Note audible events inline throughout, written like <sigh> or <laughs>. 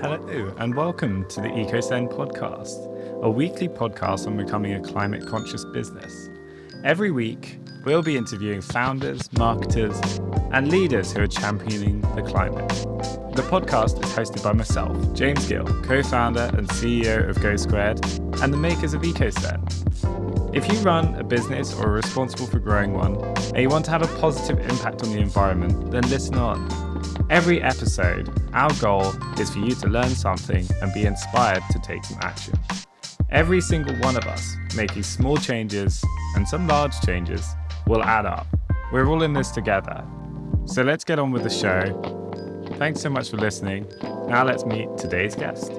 Hello, and welcome to the EcoSend podcast, a weekly podcast on becoming a climate conscious business. Every week, we'll be interviewing founders, marketers, and leaders who are championing the climate. The podcast is hosted by myself, James Gill, co founder and CEO of GoSquared, and the makers of EcoSend. If you run a business or are responsible for growing one, and you want to have a positive impact on the environment, then listen on. Every episode, our goal is for you to learn something and be inspired to take some action. Every single one of us making small changes and some large changes will add up. We're all in this together. So let's get on with the show. Thanks so much for listening. Now let's meet today's guest.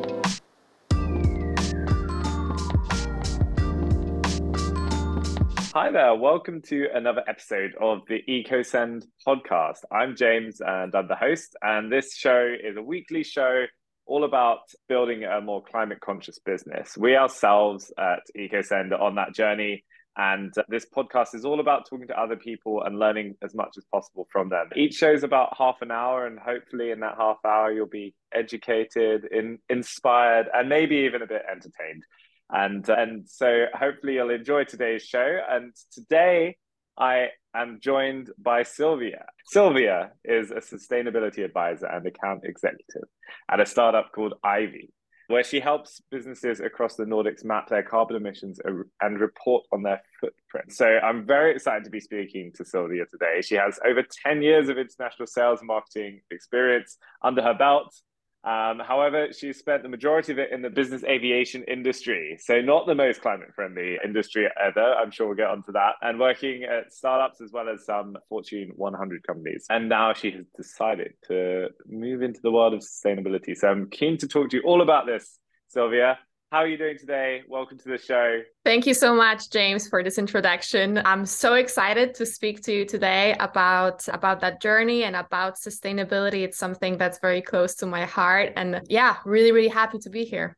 Hi there, welcome to another episode of the EcoSend podcast. I'm James and I'm the host, and this show is a weekly show all about building a more climate conscious business. We ourselves at EcoSend are on that journey, and this podcast is all about talking to other people and learning as much as possible from them. Each show is about half an hour, and hopefully, in that half hour, you'll be educated, in, inspired, and maybe even a bit entertained. And and so hopefully you'll enjoy today's show. And today I am joined by Sylwia. Sylwia is a sustainability advisor and account executive at a startup called EIVEE, where she helps businesses across the Nordics map their carbon emissions and report on their footprint. So I'm very excited to be speaking to Sylwia today. She has over 10 years of international sales marketing experience under her belt um, however, she spent the majority of it in the business aviation industry. So, not the most climate friendly industry ever. I'm sure we'll get onto that. And working at startups as well as some Fortune 100 companies. And now she has decided to move into the world of sustainability. So, I'm keen to talk to you all about this, Sylwia. How are you doing today? Welcome to the show. Thank you so much, James, for this introduction. I'm so excited to speak to you today about about that journey and about sustainability. It's something that's very close to my heart, and yeah, really, really happy to be here.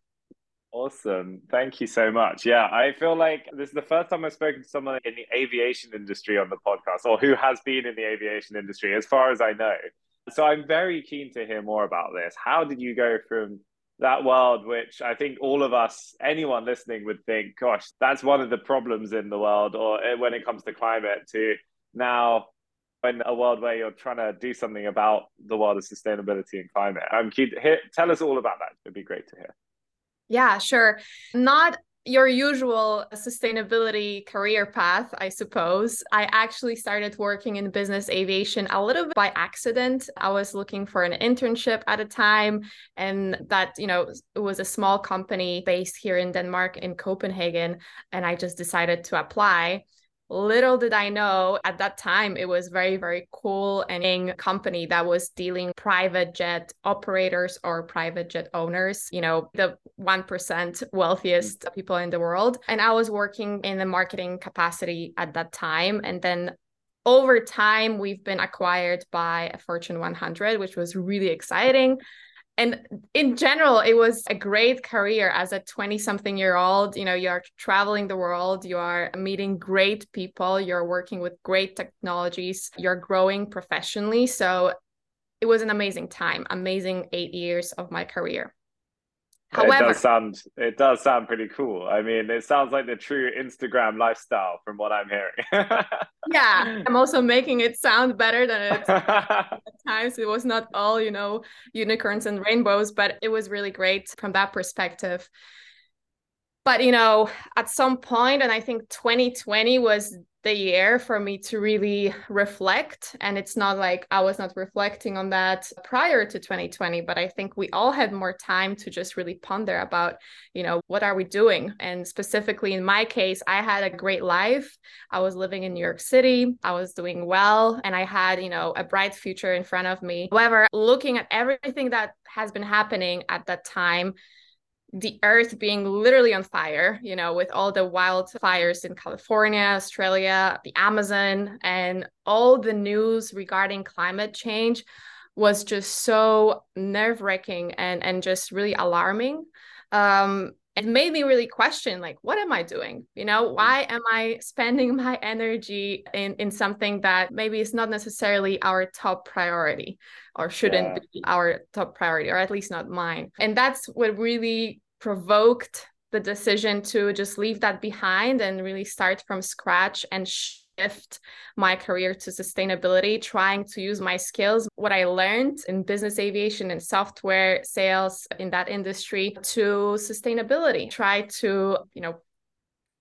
Awesome. Thank you so much. Yeah, I feel like this is the first time I've spoken to someone in the aviation industry on the podcast, or who has been in the aviation industry, as far as I know. So I'm very keen to hear more about this. How did you go from that world, which I think all of us, anyone listening would think, gosh, that's one of the problems in the world, or eh, when it comes to climate, to now in a world where you're trying to do something about the world of sustainability and climate. I'm. Hear, tell us all about that. It'd be great to hear. Yeah, sure. Not your usual sustainability career path, I suppose. I actually started working in business aviation a little bit by accident. I was looking for an internship at a time, and that, you know, was a small company based here in Denmark, in Copenhagen, and I just decided to apply little did I know at that time it was very, very cool and company that was dealing private jet operators or private jet owners, you know, the 1% wealthiest mm. people in the world. And I was working in the marketing capacity at that time. And then over time, we've been acquired by a Fortune 100, which was really exciting and in general it was a great career as a 20 something year old you know you're traveling the world you are meeting great people you're working with great technologies you're growing professionally so it was an amazing time amazing 8 years of my career However, it does sound it does sound pretty cool. I mean, it sounds like the true Instagram lifestyle from what I'm hearing. <laughs> yeah, I'm also making it sound better than it <laughs> times. It was not all, you know, unicorns and rainbows, but it was really great from that perspective. But you know, at some point, and I think 2020 was the year for me to really reflect. And it's not like I was not reflecting on that prior to 2020, but I think we all had more time to just really ponder about, you know, what are we doing? And specifically in my case, I had a great life. I was living in New York City, I was doing well, and I had, you know, a bright future in front of me. However, looking at everything that has been happening at that time, the earth being literally on fire, you know, with all the wildfires in California, Australia, the Amazon, and all the news regarding climate change was just so nerve wracking and, and just really alarming. Um, it made me really question like what am i doing you know mm. why am i <laughs> spending my energy in in something that maybe is not necessarily our top priority or shouldn't yeah. be our top priority or at least not mine and that's what really provoked the decision to just leave that behind and really start from scratch and shift my career to sustainability, trying to use my skills, what I learned in business aviation and software sales in that industry to sustainability, try to, you know,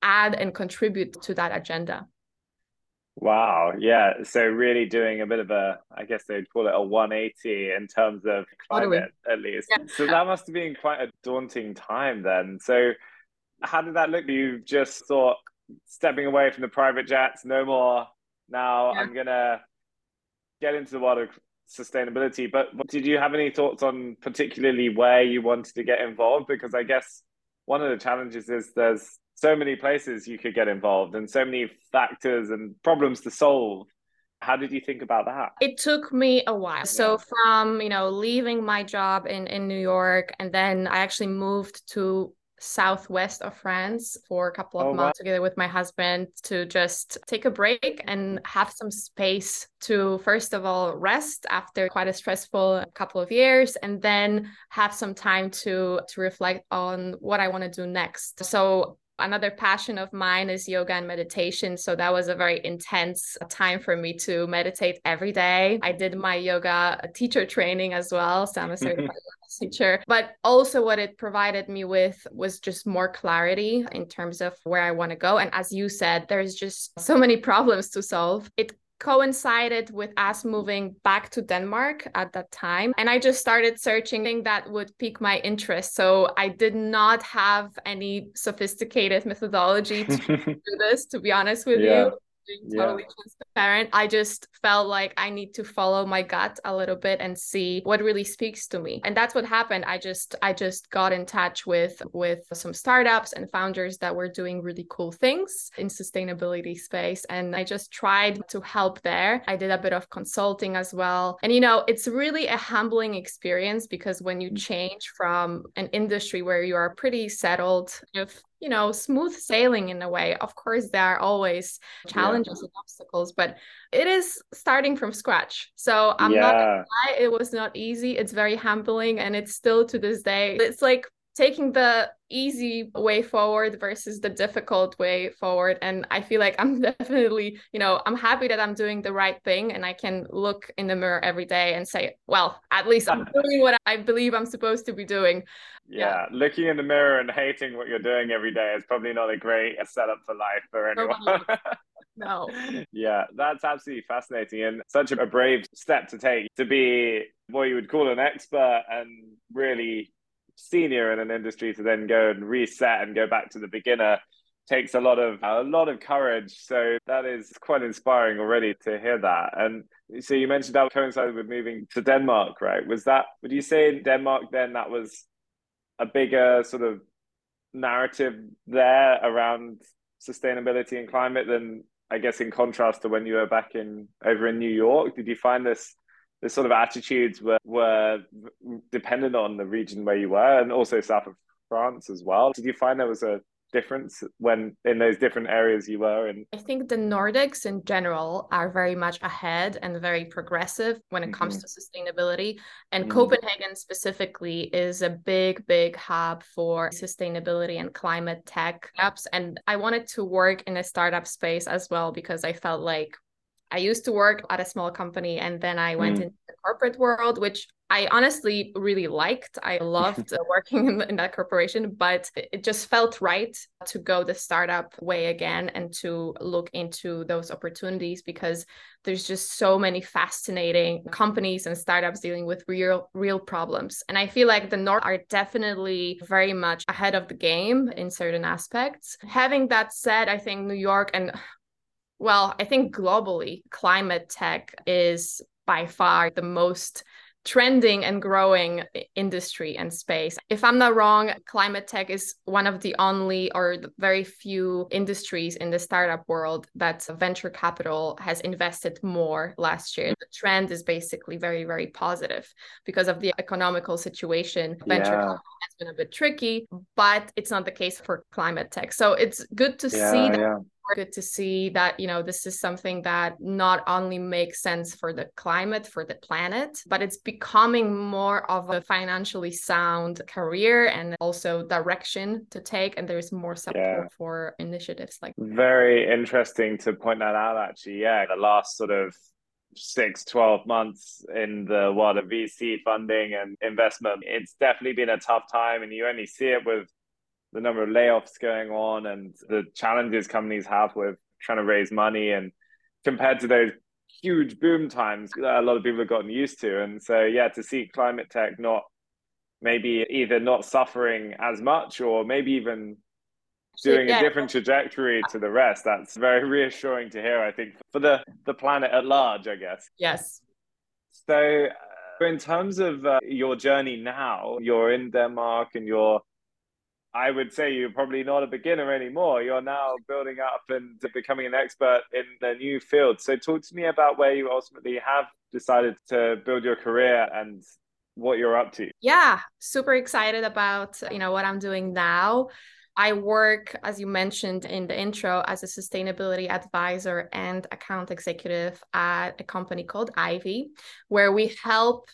add and contribute to that agenda. Wow. Yeah. So really doing a bit of a, I guess they'd call it a 180 in terms of climate, at least. Yeah. So that must have been quite a daunting time then. So how did that look? You just thought, stepping away from the private jets, no more. Now yeah. I'm gonna get into the world of sustainability. But did you have any thoughts on particularly where you wanted to get involved? Because I guess one of the challenges is there's so many places you could get involved and so many factors and problems to solve. How did you think about that? It took me a while. So from, you know, leaving my job in in New York and then I actually moved to southwest of France for a couple of oh, months wow. together with my husband to just take a break and have some space to first of all rest after quite a stressful couple of years and then have some time to to reflect on what I want to do next. So another passion of mine is yoga and meditation. So that was a very intense time for me to meditate every day. I did my yoga uh, teacher training as well. So I'm a <laughs> certified teacher. But also, what it provided me with was just more clarity in terms of where I want to go. And as you said, there's just so many <laughs> problems to solve. It coincided with us moving back to Denmark at that time. And I just started searching that would pique my interest. So I did not have any sophisticated methodology to <laughs> do this, to be honest with yeah. you being totally yeah. transparent. I just felt like I need to follow my gut a little bit and see what really speaks to me. And that's what happened. I just I just got in touch with with some startups and founders that were doing really cool things in sustainability space and I just tried to help there. I did a bit of consulting as well. And you know, it's really a humbling experience because when you mm. change from an industry where you are pretty settled, if you know smooth sailing in a way of course there are always challenges yeah. and obstacles but it is starting from scratch so i'm yeah. not lie, it was not easy it's very humbling and it's still to this day it's like taking the easy way forward versus the difficult way forward. And i feel like i'm <laughs> definitely you know i'm happy that i'm doing the right thing and i can look in the mirror every day and say well at least i'm <laughs> doing what i believe i'm supposed to be doing. Yeah, yeah. looking in the mirror and hating what you're doing every day is probably not a great setup for life for anyone. <laughs> No. Yeah that's absolutely fascinating and such a brave step to take to be what you would call an expert and really senior in an industry to then go and reset and go back to the beginner takes a lot of a lot of courage. So that is quite inspiring already to hear that. And so you mentioned that coincided with moving to denmark right? Was that would you say in denmark then that was a bigger sort of narrative there around sustainability and climate than i guess in contrast to when you were back in over in new york? Did you find this the sort of attitudes were, were dependent on the region where you were and also south of France as well. Did you find there was a difference when in those different areas you were in? I think the Nordics in general are very much ahead and very progressive when it mm-hmm. comes to sustainability. And mm-hmm. Copenhagen specifically is a big, big hub for sustainability and climate tech apps. And I wanted to work in a startup space as well because I felt like I used to work at a small company and then I went mm. into the corporate world, which I honestly really liked. I loved <laughs> working in, in, that corporation, but it just felt right to go the startup way again and to look into those opportunities because there's just so many fascinating companies and startups dealing with real real problems. And I feel like the North are definitely very much ahead of the game in certain aspects. Having that said, I think New York and well, I think globally, climate tech is by far the most trending and growing industry and space. If I'm not wrong, climate tech is one of the only or the very few industries in the startup world that venture capital has invested more last year. The trend is basically very, very positive because of the economical situation. Venture yeah. has been a bit tricky, but it's not the case for climate tech. So it's good to yeah, see that. Yeah good to see that you know this is something that not only makes sense for the climate for the planet but it's becoming more of a financially sound career and also direction to take and there's more support yeah. for initiatives like very interesting to point that out actually yeah the last sort of six 12 months in the world of vc funding and investment it's definitely been a tough time and you only see it with the number of layoffs going on and the challenges companies have with trying to raise money and compared to those huge boom times that a lot of people have gotten used to. And so yeah to see climate tech not maybe either not suffering as much or maybe even doing yeah. a different trajectory to the rest that's very <laughs> reassuring to hear i think for the the planet at large i guess. Yes. So uh, in terms of uh, your journey now you're in denmark and you're I would say you're probably not a beginner anymore. You're now building up and becoming an expert in the new field. So, talk to me about where you ultimately have decided to build your career and what you're up to. Yeah, super excited about you know what I'm doing now. I work, as you mentioned in the intro, as a sustainability advisor and account executive at a company called EIVEE, where we help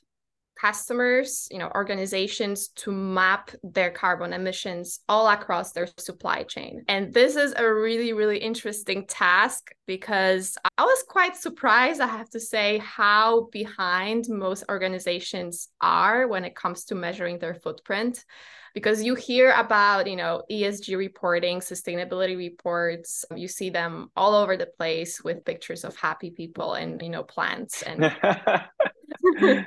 customers, you know, organizations to map their carbon emissions all across their supply chain. And this is a really, really interesting task because I was quite surprised, I have to say, how behind most organizations are when it comes to measuring their footprint because you hear about you know esg reporting sustainability reports you see them all over the place with pictures of happy people and you know plants and <laughs> <laughs>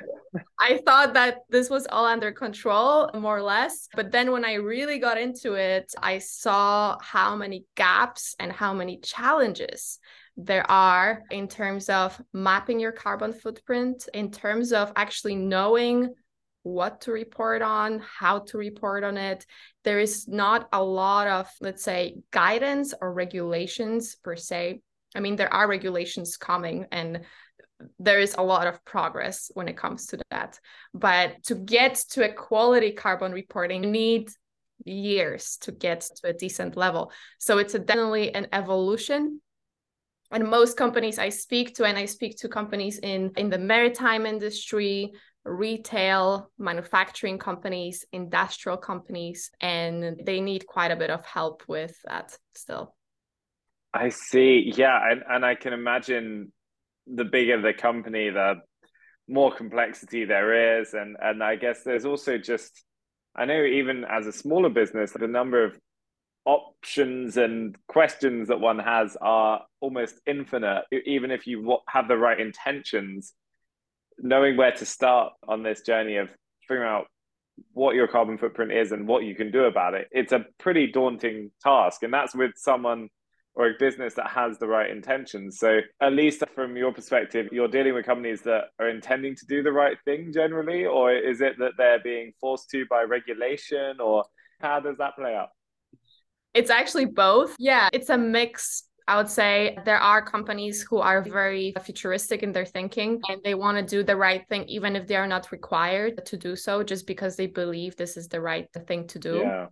I thought that this was all under control, more or less. But then when I really got into it, I saw how many gaps and how many challenges there are in terms of mapping your carbon footprint, in terms of actually knowing what to report on, how to report on it. There is not a lot of, let's say, guidance or regulations per se. I mean, there are regulations coming and there is a lot of progress when it comes to that. But to get to a quality carbon reporting, you need years to get to a decent level. So it's definitely an evolution. And most companies I speak to, and I speak to companies in, in the maritime industry, retail, manufacturing companies, industrial companies, and they need quite a bit of help with that still. I see. Yeah. And, and I can imagine the bigger the company, the more complexity there is. And, and I guess there's also just, I know even as a smaller business, the number of options and questions that one has are almost infinite, even if you have the right intentions. Knowing where to start on this journey of figuring out what your carbon footprint is and what you can do about it, it's a pretty daunting task. And that's with someone or a business that has the right intentions. So, at least from your perspective, you're dealing with companies that are intending to do the right thing generally, or is it that they're being forced to by regulation, or how does that play out? It's actually both. Yeah, it's a mix. I would say there are companies who are very futuristic in their thinking and they want to do the right thing, even if they are not required to do so, just because they believe this is the right thing to do. Yeah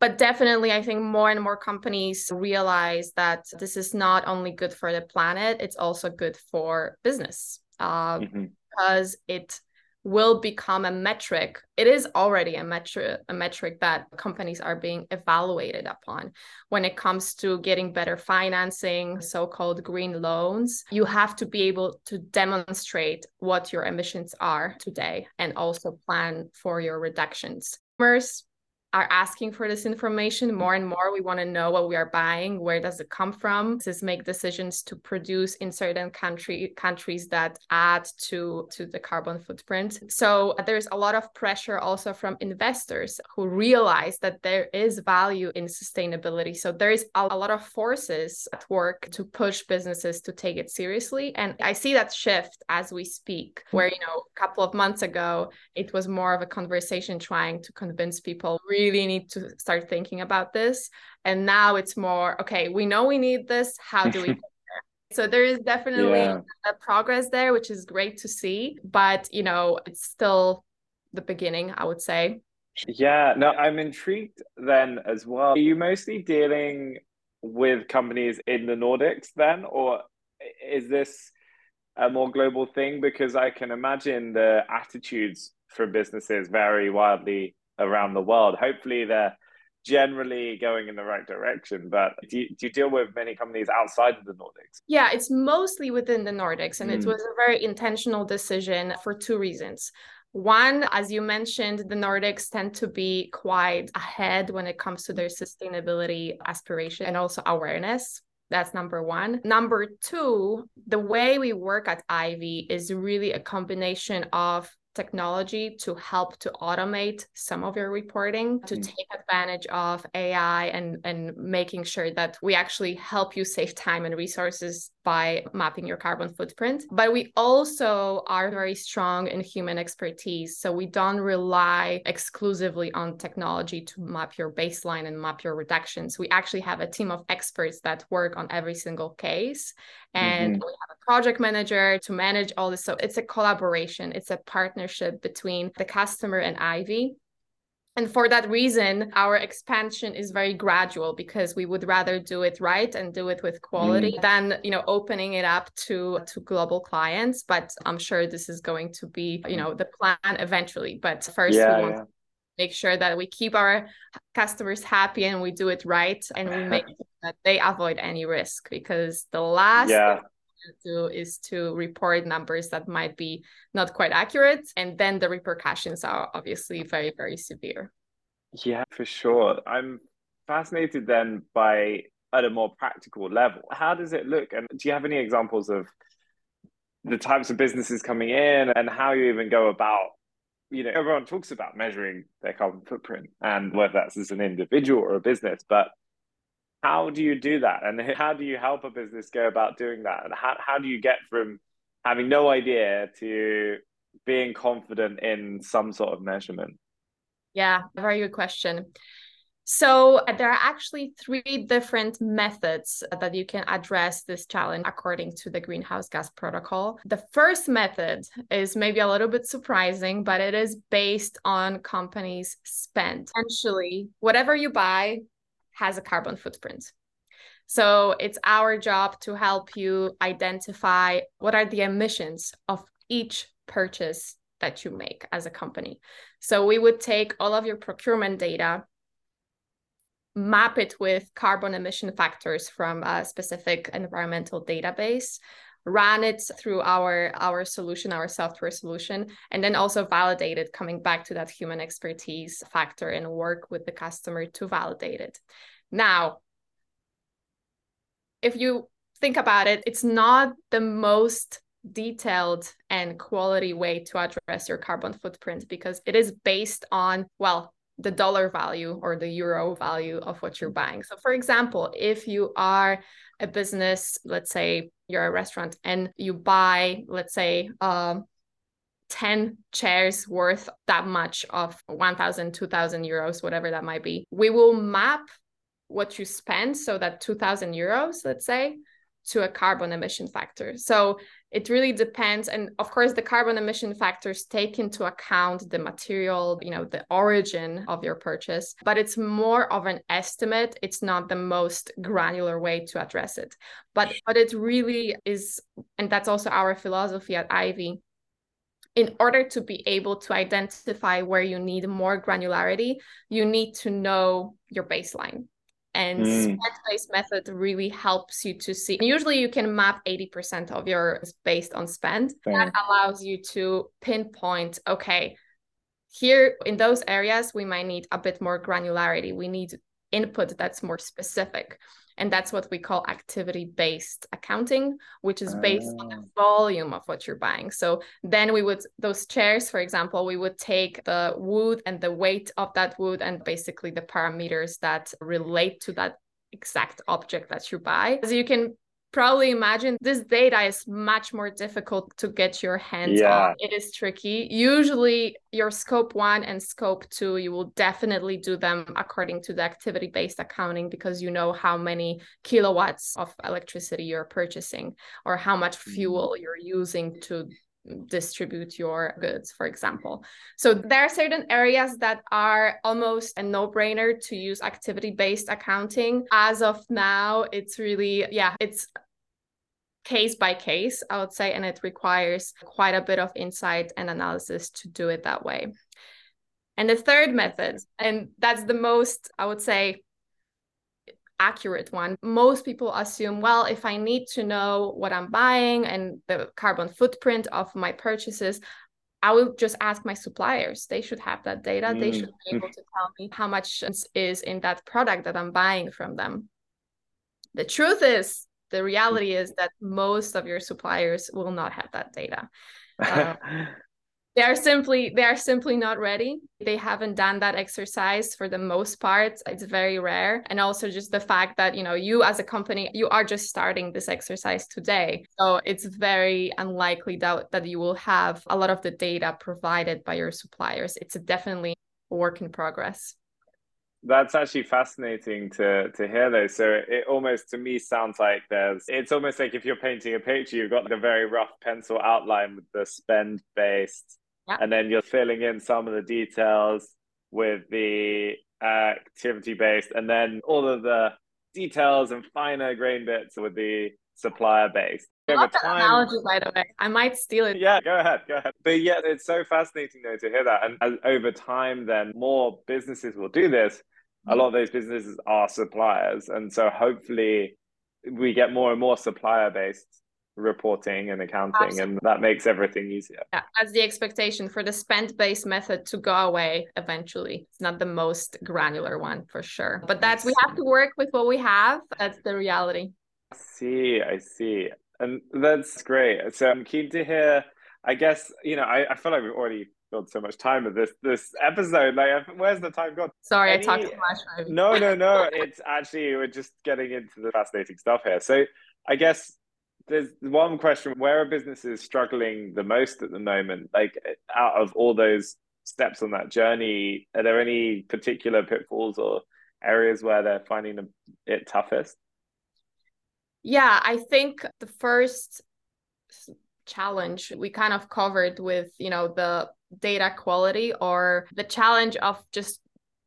but definitely i think more and more companies realize that this is not only good for the planet it's also good for business uh, mm-hmm. because it will become a metric. It is already a metric a metric that companies are being evaluated upon. When it comes to getting better financing so-called green loans you have to be able to demonstrate what your emissions are today and also plan for your reductions are asking for this information more and more. We want to know what we are buying, where does it come from? This make decisions to produce in certain country countries that add to to the carbon footprint. So there's a lot of pressure also from investors who realize that there is value in sustainability. So there is a, a lot of forces at work to push businesses to take it seriously. And I see that shift as we speak, where you know a couple of months ago it was more of a conversation trying to convince people really need to start thinking about this. And now it's more, okay, we know we need this. How do we <laughs> So there is definitely yeah. a progress there, which is great to see. But you know, it's still the beginning, I would say. Yeah, no, I'm intrigued then as well. Are you mostly dealing with companies in the Nordics then, or is this a more global thing? Because I can imagine the attitudes for businesses vary wildly around the world. Hopefully, they're generally going in the right direction. But do you, do you deal with many companies outside of the Nordics? Yeah, it's mostly within the Nordics. And mm. it was a very intentional decision for two reasons. One, as you mentioned, the Nordics tend to be quite ahead when it comes to their sustainability aspiration and also awareness. That's number one. Number two, the way we work at EIVEE is really a combination of technology to help to automate some of your reporting to mm-hmm. take advantage of AI and and making sure that we actually help you save time and resources by mapping your carbon footprint but we also are very strong in human expertise. So we don't rely exclusively on technology to map your baseline and map your reductions. We actually have a team of experts that work on every single case. And mm-hmm. we have a project manager to manage all this. So it's a collaboration. It's a partnership between the customer and EIVEE and for that reason our expansion is very gradual because we would rather do it right and do it with quality mm. than you know opening it up to to global clients but i'm sure this is going to be you know the plan eventually but first yeah, we want yeah. to make sure that we keep our customers happy and we do it right and we <laughs> make sure that they avoid any risk because the last yeah. Do is to report numbers that might be not quite accurate. And then the repercussions are obviously very very severe. Yeah for sure. I'm fascinated then by at a more practical level how does it look? And do you have any examples of the types of businesses coming in and how you even go about you know everyone talks about measuring their carbon footprint and whether that's as an individual or a business but how do you do that and how do you help a business go about doing that and how, how do you get from having no idea to being confident in some sort of measurement yeah very good question so uh, there are actually three different methods that you can address this challenge according to the greenhouse gas protocol. The first method is maybe a little bit surprising, but it is based on companies' spend. Essentially, whatever you buy has a carbon footprint. So it's our job to help you identify what are the emissions of each purchase that you make as a company. So we would take all of your procurement data map it with carbon emission factors from a specific environmental database run it through our our solution our software solution and then also validate it coming back to that human expertise factor and work with the customer to validate it. Now if you think about it it's not the most detailed and quality way to address your carbon footprint because it is based on well the dollar value or the euro value of what you're buying. So, for example, if you are a business, let's say you're a restaurant and you buy, let's say, um, 10 chairs worth that much of 1000 2000 euros whatever that might be we will map what you spend so that 2000 euros let's say to a carbon emission factor. So it really depends. And of course, the carbon emission factors take into account the material, you know, the origin of your purchase, but it's more of an estimate. It's not the most granular way to address it. But but it really is, and that's also our philosophy at EIVEE in order to be able to identify where you need more granularity, you need to know your baseline and mm. spend-based method really helps you to see usually you can map 80% of your based on spend Fair. that allows you to pinpoint okay here in those areas, we might need a bit more granularity. We need input that's more specific. And that's what we call activity based accounting, which is based on the ah. volume of what you're buying. So then we would, those chairs, for example, we would take the wood and the weight of that wood and basically the parameters that relate to that exact object that you buy. As you can probably imagine this data is much more difficult to get your hands yeah. on. It is tricky. Usually, your scope one and scope two, you will definitely do them according to the activity based accounting because you know how many kilowatts of electricity you're purchasing or how much mm-hmm. fuel you're using to distribute your goods, for example. So there are certain areas that are almost a no-brainer to use activity-based accounting. As of now, it's really, yeah, it's case by case, I would say, and it requires quite a bit of insight and analysis to do it that way. And the third method, and that's the most, I would say, accurate one. Most people assume, well, if I need to know what I'm buying and the carbon footprint of my purchases, I will just ask my suppliers. They should have that data. Mm. They should be able to tell me how much is in that product that I'm buying from them. The truth is, the reality is that most of your suppliers will not have that data. <laughs> Uh, they are simply they are simply not ready. They haven't done that exercise for the most part. It's very rare. And also just the fact that you know you as a company you are just starting this exercise today. So it's very unlikely that, that you will have a lot of the data provided by your suppliers. It's definitely a work in progress. That's actually fascinating to to hear though. So it almost to me sounds like there's it's almost like if you're painting a picture you've got the very rough pencil outline with the spend based yeah. and then you're filling in some of the details with the uh, activity based, and then all of the details and finer grain bits with the supplier based. I love that time, analogy, by the way. I might steal it. Yeah, go ahead, go ahead. But yeah, it's so fascinating though to hear that. And as, over time, then more businesses will do this. A lot of those businesses are suppliers, and so hopefully we get more and more supplier based reporting and accounting Absolutely. and that makes everything easier yeah that's the expectation for the spend based method to go away eventually it's not the most granular one for sure but that's we have to work with what we have that's the reality I see i see and that's great so i'm keen to hear i guess you know i, I feel like we've already filled so much time with this this episode. Like, where's the time gone? Sorry, Any... I talked too much. No, no, no. <laughs> it's actually we're just getting into the fascinating stuff here. So, I guess there's one question where are businesses struggling the most at the moment? Like out of all those steps on that journey are there any particular pitfalls or areas where they're finding it toughest? Yeah i think the first challenge we kind of covered with you know the data quality or the challenge of just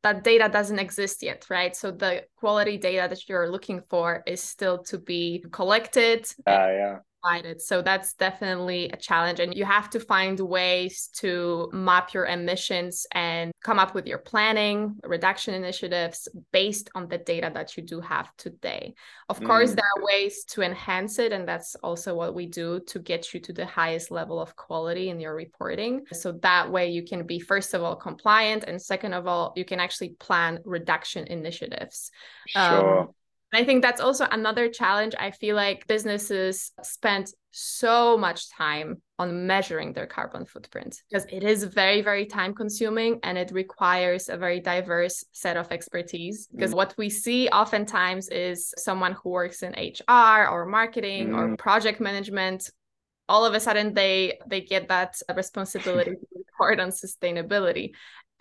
that data doesn't exist yet, right? So the quality data that you're looking for is still to be collected. Uh, yeah provided. So that's definitely a challenge. And you have to find ways to map your emissions and come up with your planning, reduction initiatives based on the data that you do have today. Of mm. course, there are ways to enhance it. And that's also what we do to get you to the highest level of quality in your reporting. So that way you can be, first of all, compliant. And second of all, you can actually plan reduction initiatives. Sure. Um, I think that's also another challenge. I feel like businesses spend so much time on measuring their carbon footprint because it is very, very time consuming and it requires a very diverse set of expertise. Because mm. what we see oftentimes is someone who works in HR or marketing mm. or project management all of a sudden they they get that responsibility to report on sustainability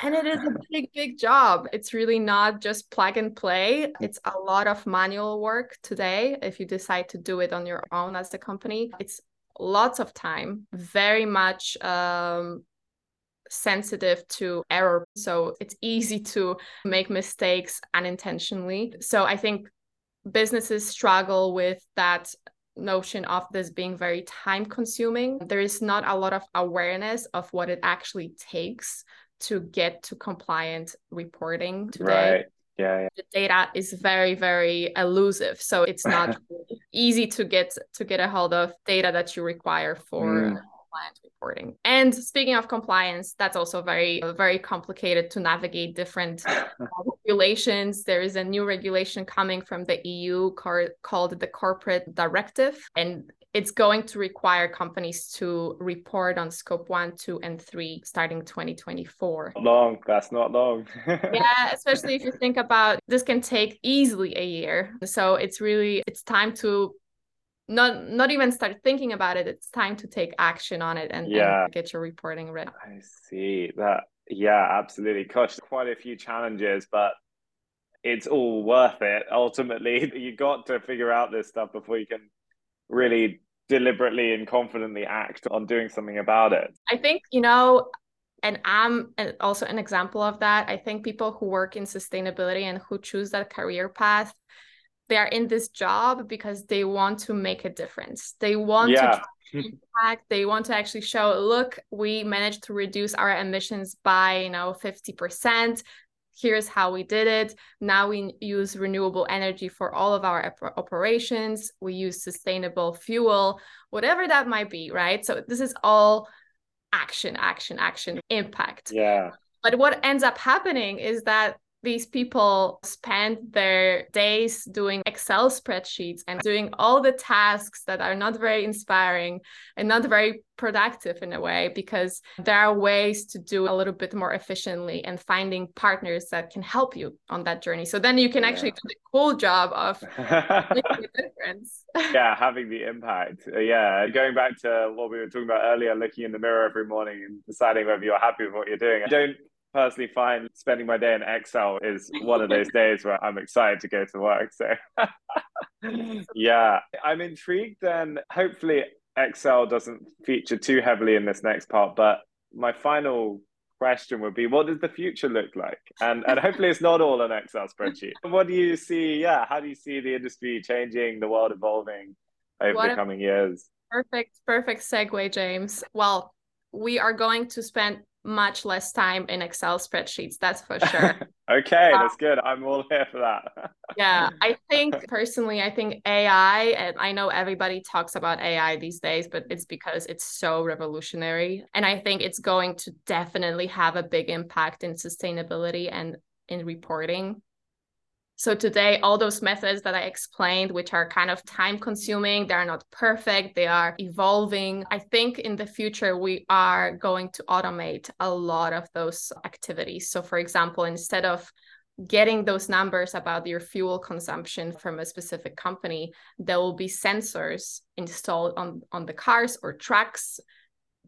and it is a big big job. It's really not just plug and play. It's a lot of manual work today if you decide to do it on your own as a company. It's lots of time very much um, sensitive to error. So it's easy to make mistakes unintentionally. So i think businesses struggle with that notion of this being very time consuming. There is not a lot of awareness of what it actually takes to get to compliant reporting today. Right. Yeah, yeah. The data is very, very elusive. So it's not <laughs> easy to get to get a hold of data that you require for mm. compliant reporting. And speaking of compliance, that's also very very complicated to navigate different <laughs> regulations. There is a new regulation coming from the EU called the Corporate Directive, and it's going to require companies to report on scope one, two, and three starting 2024. Long, that's not long. <laughs> yeah, especially if you think about this can take easily a year. So it's really it's time to not not even start thinking about it. It's time to take action on it and, yeah. and get your reporting ready. I see that. Yeah, absolutely. Gosh, quite a few challenges, but it's all worth it. Ultimately, <laughs> you got to figure out this stuff before you can really deliberately and confidently act on doing something about it. I think, you know, and I'm also an example of that. I think people who work in sustainability and who choose that career path, they are in this job because they want to make a difference. They want yeah. to <laughs> impact. They want to actually show, look, we managed to reduce our emissions by, you know, 50% here's how we did it. Now we use renewable energy for all of our operations. We use sustainable fuel whatever that might be right? So this is all action action action impact. Yeah. But what ends up happening is that these people spend their days doing Excel spreadsheets and doing all the tasks that are not very inspiring and not very productive in a way because there are ways to do a little bit more efficiently and finding partners that can help you on that journey. So then you can yeah. actually do the cool job of <laughs> making a difference. <laughs> yeah, having the impact. Uh, yeah, going back to what we were talking about earlier, looking in the mirror every morning and deciding whether you're happy with what you're doing. I don't personally find spending my day in Excel is one of those <laughs> days where I'm excited to go to work. So, <laughs> yeah, I'm intrigued. And hopefully, Excel doesn't feature too heavily in this next part. But my final question would be what does the future look like and and hopefully it's not all an excel spreadsheet <laughs> what do you see yeah how do you see the industry changing the world evolving over what the coming years perfect perfect segue james well we are going to spend much less time in Excel spreadsheets, that's for sure. <laughs> okay, uh, that's good. I'm all here for that. <laughs> yeah, I think personally, I think AI, and I know everybody talks about AI these days, but it's because it's so revolutionary. And I think it's going to definitely have a big impact in sustainability and in reporting. So today, all those methods that I explained, which are kind of time consuming, they're not perfect, they are evolving. I think in the future, we are going to automate a lot of those activities. So, for example, instead of getting those numbers about your fuel consumption from a specific company, there will be sensors installed on, on the cars or trucks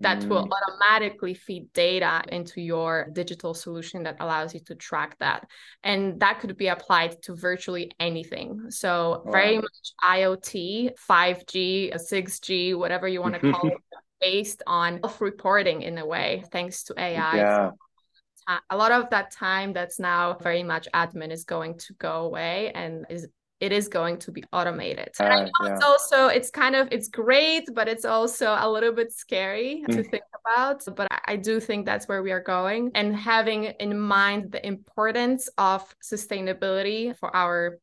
that mm. will automatically feed data into your digital solution that allows you to track that. And that could be applied to virtually anything. So, wow. very much IoT, 5G, 6G, whatever you want to call <laughs> it, based on self reporting in a way, thanks to AI. Yeah. a lot of that time that's now very much admin is going to go away and is it is going to be automated. Uh, I know yeah. it's also it's kind of it's great, but it's also a little bit scary mm. to think about. But I do think that's where we are going, and having in mind the importance of sustainability for our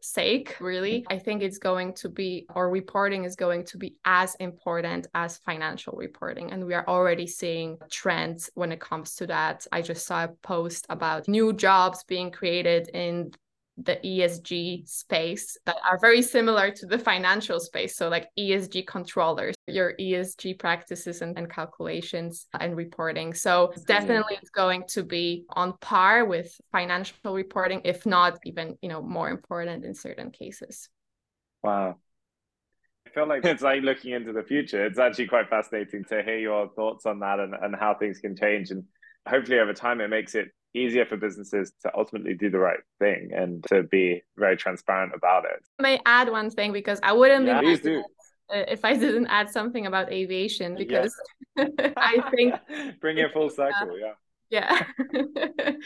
sake really i think it's going to be or reporting is going to be as important as financial reporting and we are already seeing trends when it comes to that i just saw a post about new jobs being created in the ESG space that are very similar to the financial space. So, like ESG controllers, your ESG practices and, and calculations and reporting. So, definitely it's going to be on par with financial reporting, if not even, you know, more important in certain cases. Wow. I feel like it's like looking into the future. It's actually quite fascinating to hear your thoughts on that and, and how things can change. And hopefully over time it makes it easier for businesses to ultimately do the right thing and to be very transparent about it. I may add one thing because I wouldn't yeah, be do. if I didn't add something about aviation because <laughs> I think <laughs> bring it full circle, yeah. Yeah. yeah. <laughs>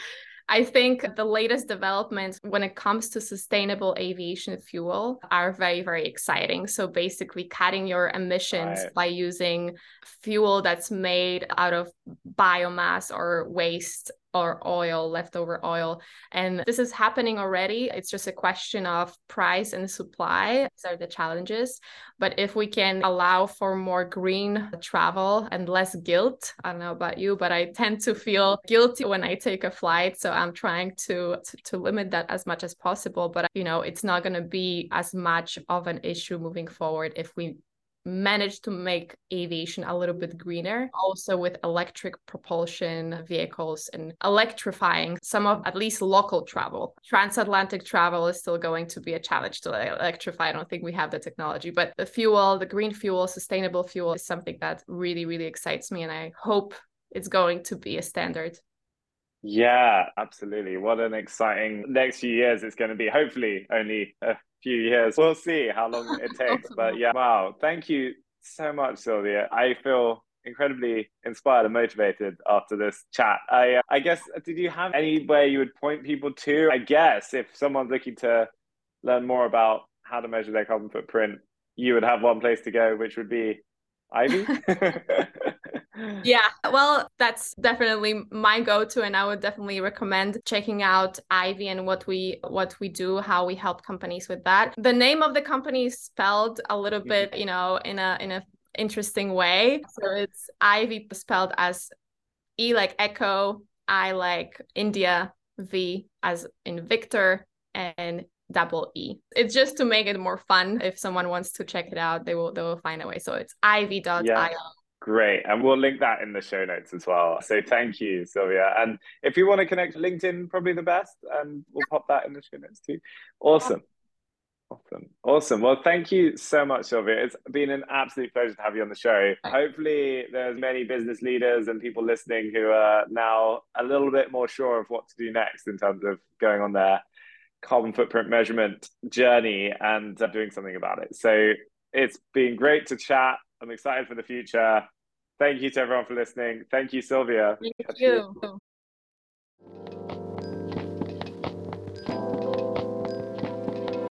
I think the latest developments when it comes to sustainable aviation fuel are very, very exciting. So basically, cutting your emissions right. by using fuel that's made out of biomass or waste or oil, leftover oil. And this is happening already. It's just a question of price and supply. These are the challenges. But if we can allow for more green travel and less guilt, I don't know about you, but I tend to feel guilty when I take a flight. So I'm trying to to, to limit that as much as possible. But you know, it's not going to be as much of an issue moving forward if we managed to make aviation a little bit greener, also with electric propulsion vehicles and electrifying some of at least local travel. Transatlantic travel is still going to be a challenge to electrify. I don't think we have the technology, but the fuel, the green fuel, sustainable fuel is something that really, really excites me. And I hope it's going to be a standard. Yeah, absolutely. What an exciting next few years it's going to be. Hopefully, only few years. We'll see how long it <laughs> takes. but yeah, wow. Thank you so much, Sylwia. I feel incredibly inspired and motivated after this chat. I uh, I guess did you have anywhere you would point people to? I guess if someone's looking to learn more about how to measure their carbon footprint, you would have one place to go, which would be EIVEE. <laughs> <laughs> yeah, well, that's definitely my go-to, and I would definitely recommend checking out EIVEE and what we what we do, how we help companies with that. The name of the company is spelled a little mm-hmm. bit, you know, in a in a interesting way. So it's EIVEE spelled as E like Echo, I like India, V as in Victor, and double E. It's just to make it more fun. If someone wants to check it out, they will they will find a way. So it's eivee.io. Yeah. Great. And we'll link that in the show notes as well. So thank you, Sylwia. And if you want to connect LinkedIn, probably the best. And we'll pop that in the show notes too. Awesome. Awesome. Awesome. Well, thank you so much, Sylwia. It's been an absolute pleasure to have you on the show. Hopefully, there's many business leaders and people listening who are now a little bit more sure of what to do next in terms of going on their carbon footprint measurement journey and doing something about it. So it's been great to chat. I'm excited for the future. Thank you to everyone for listening. Thank you, Sylwia. Thank you.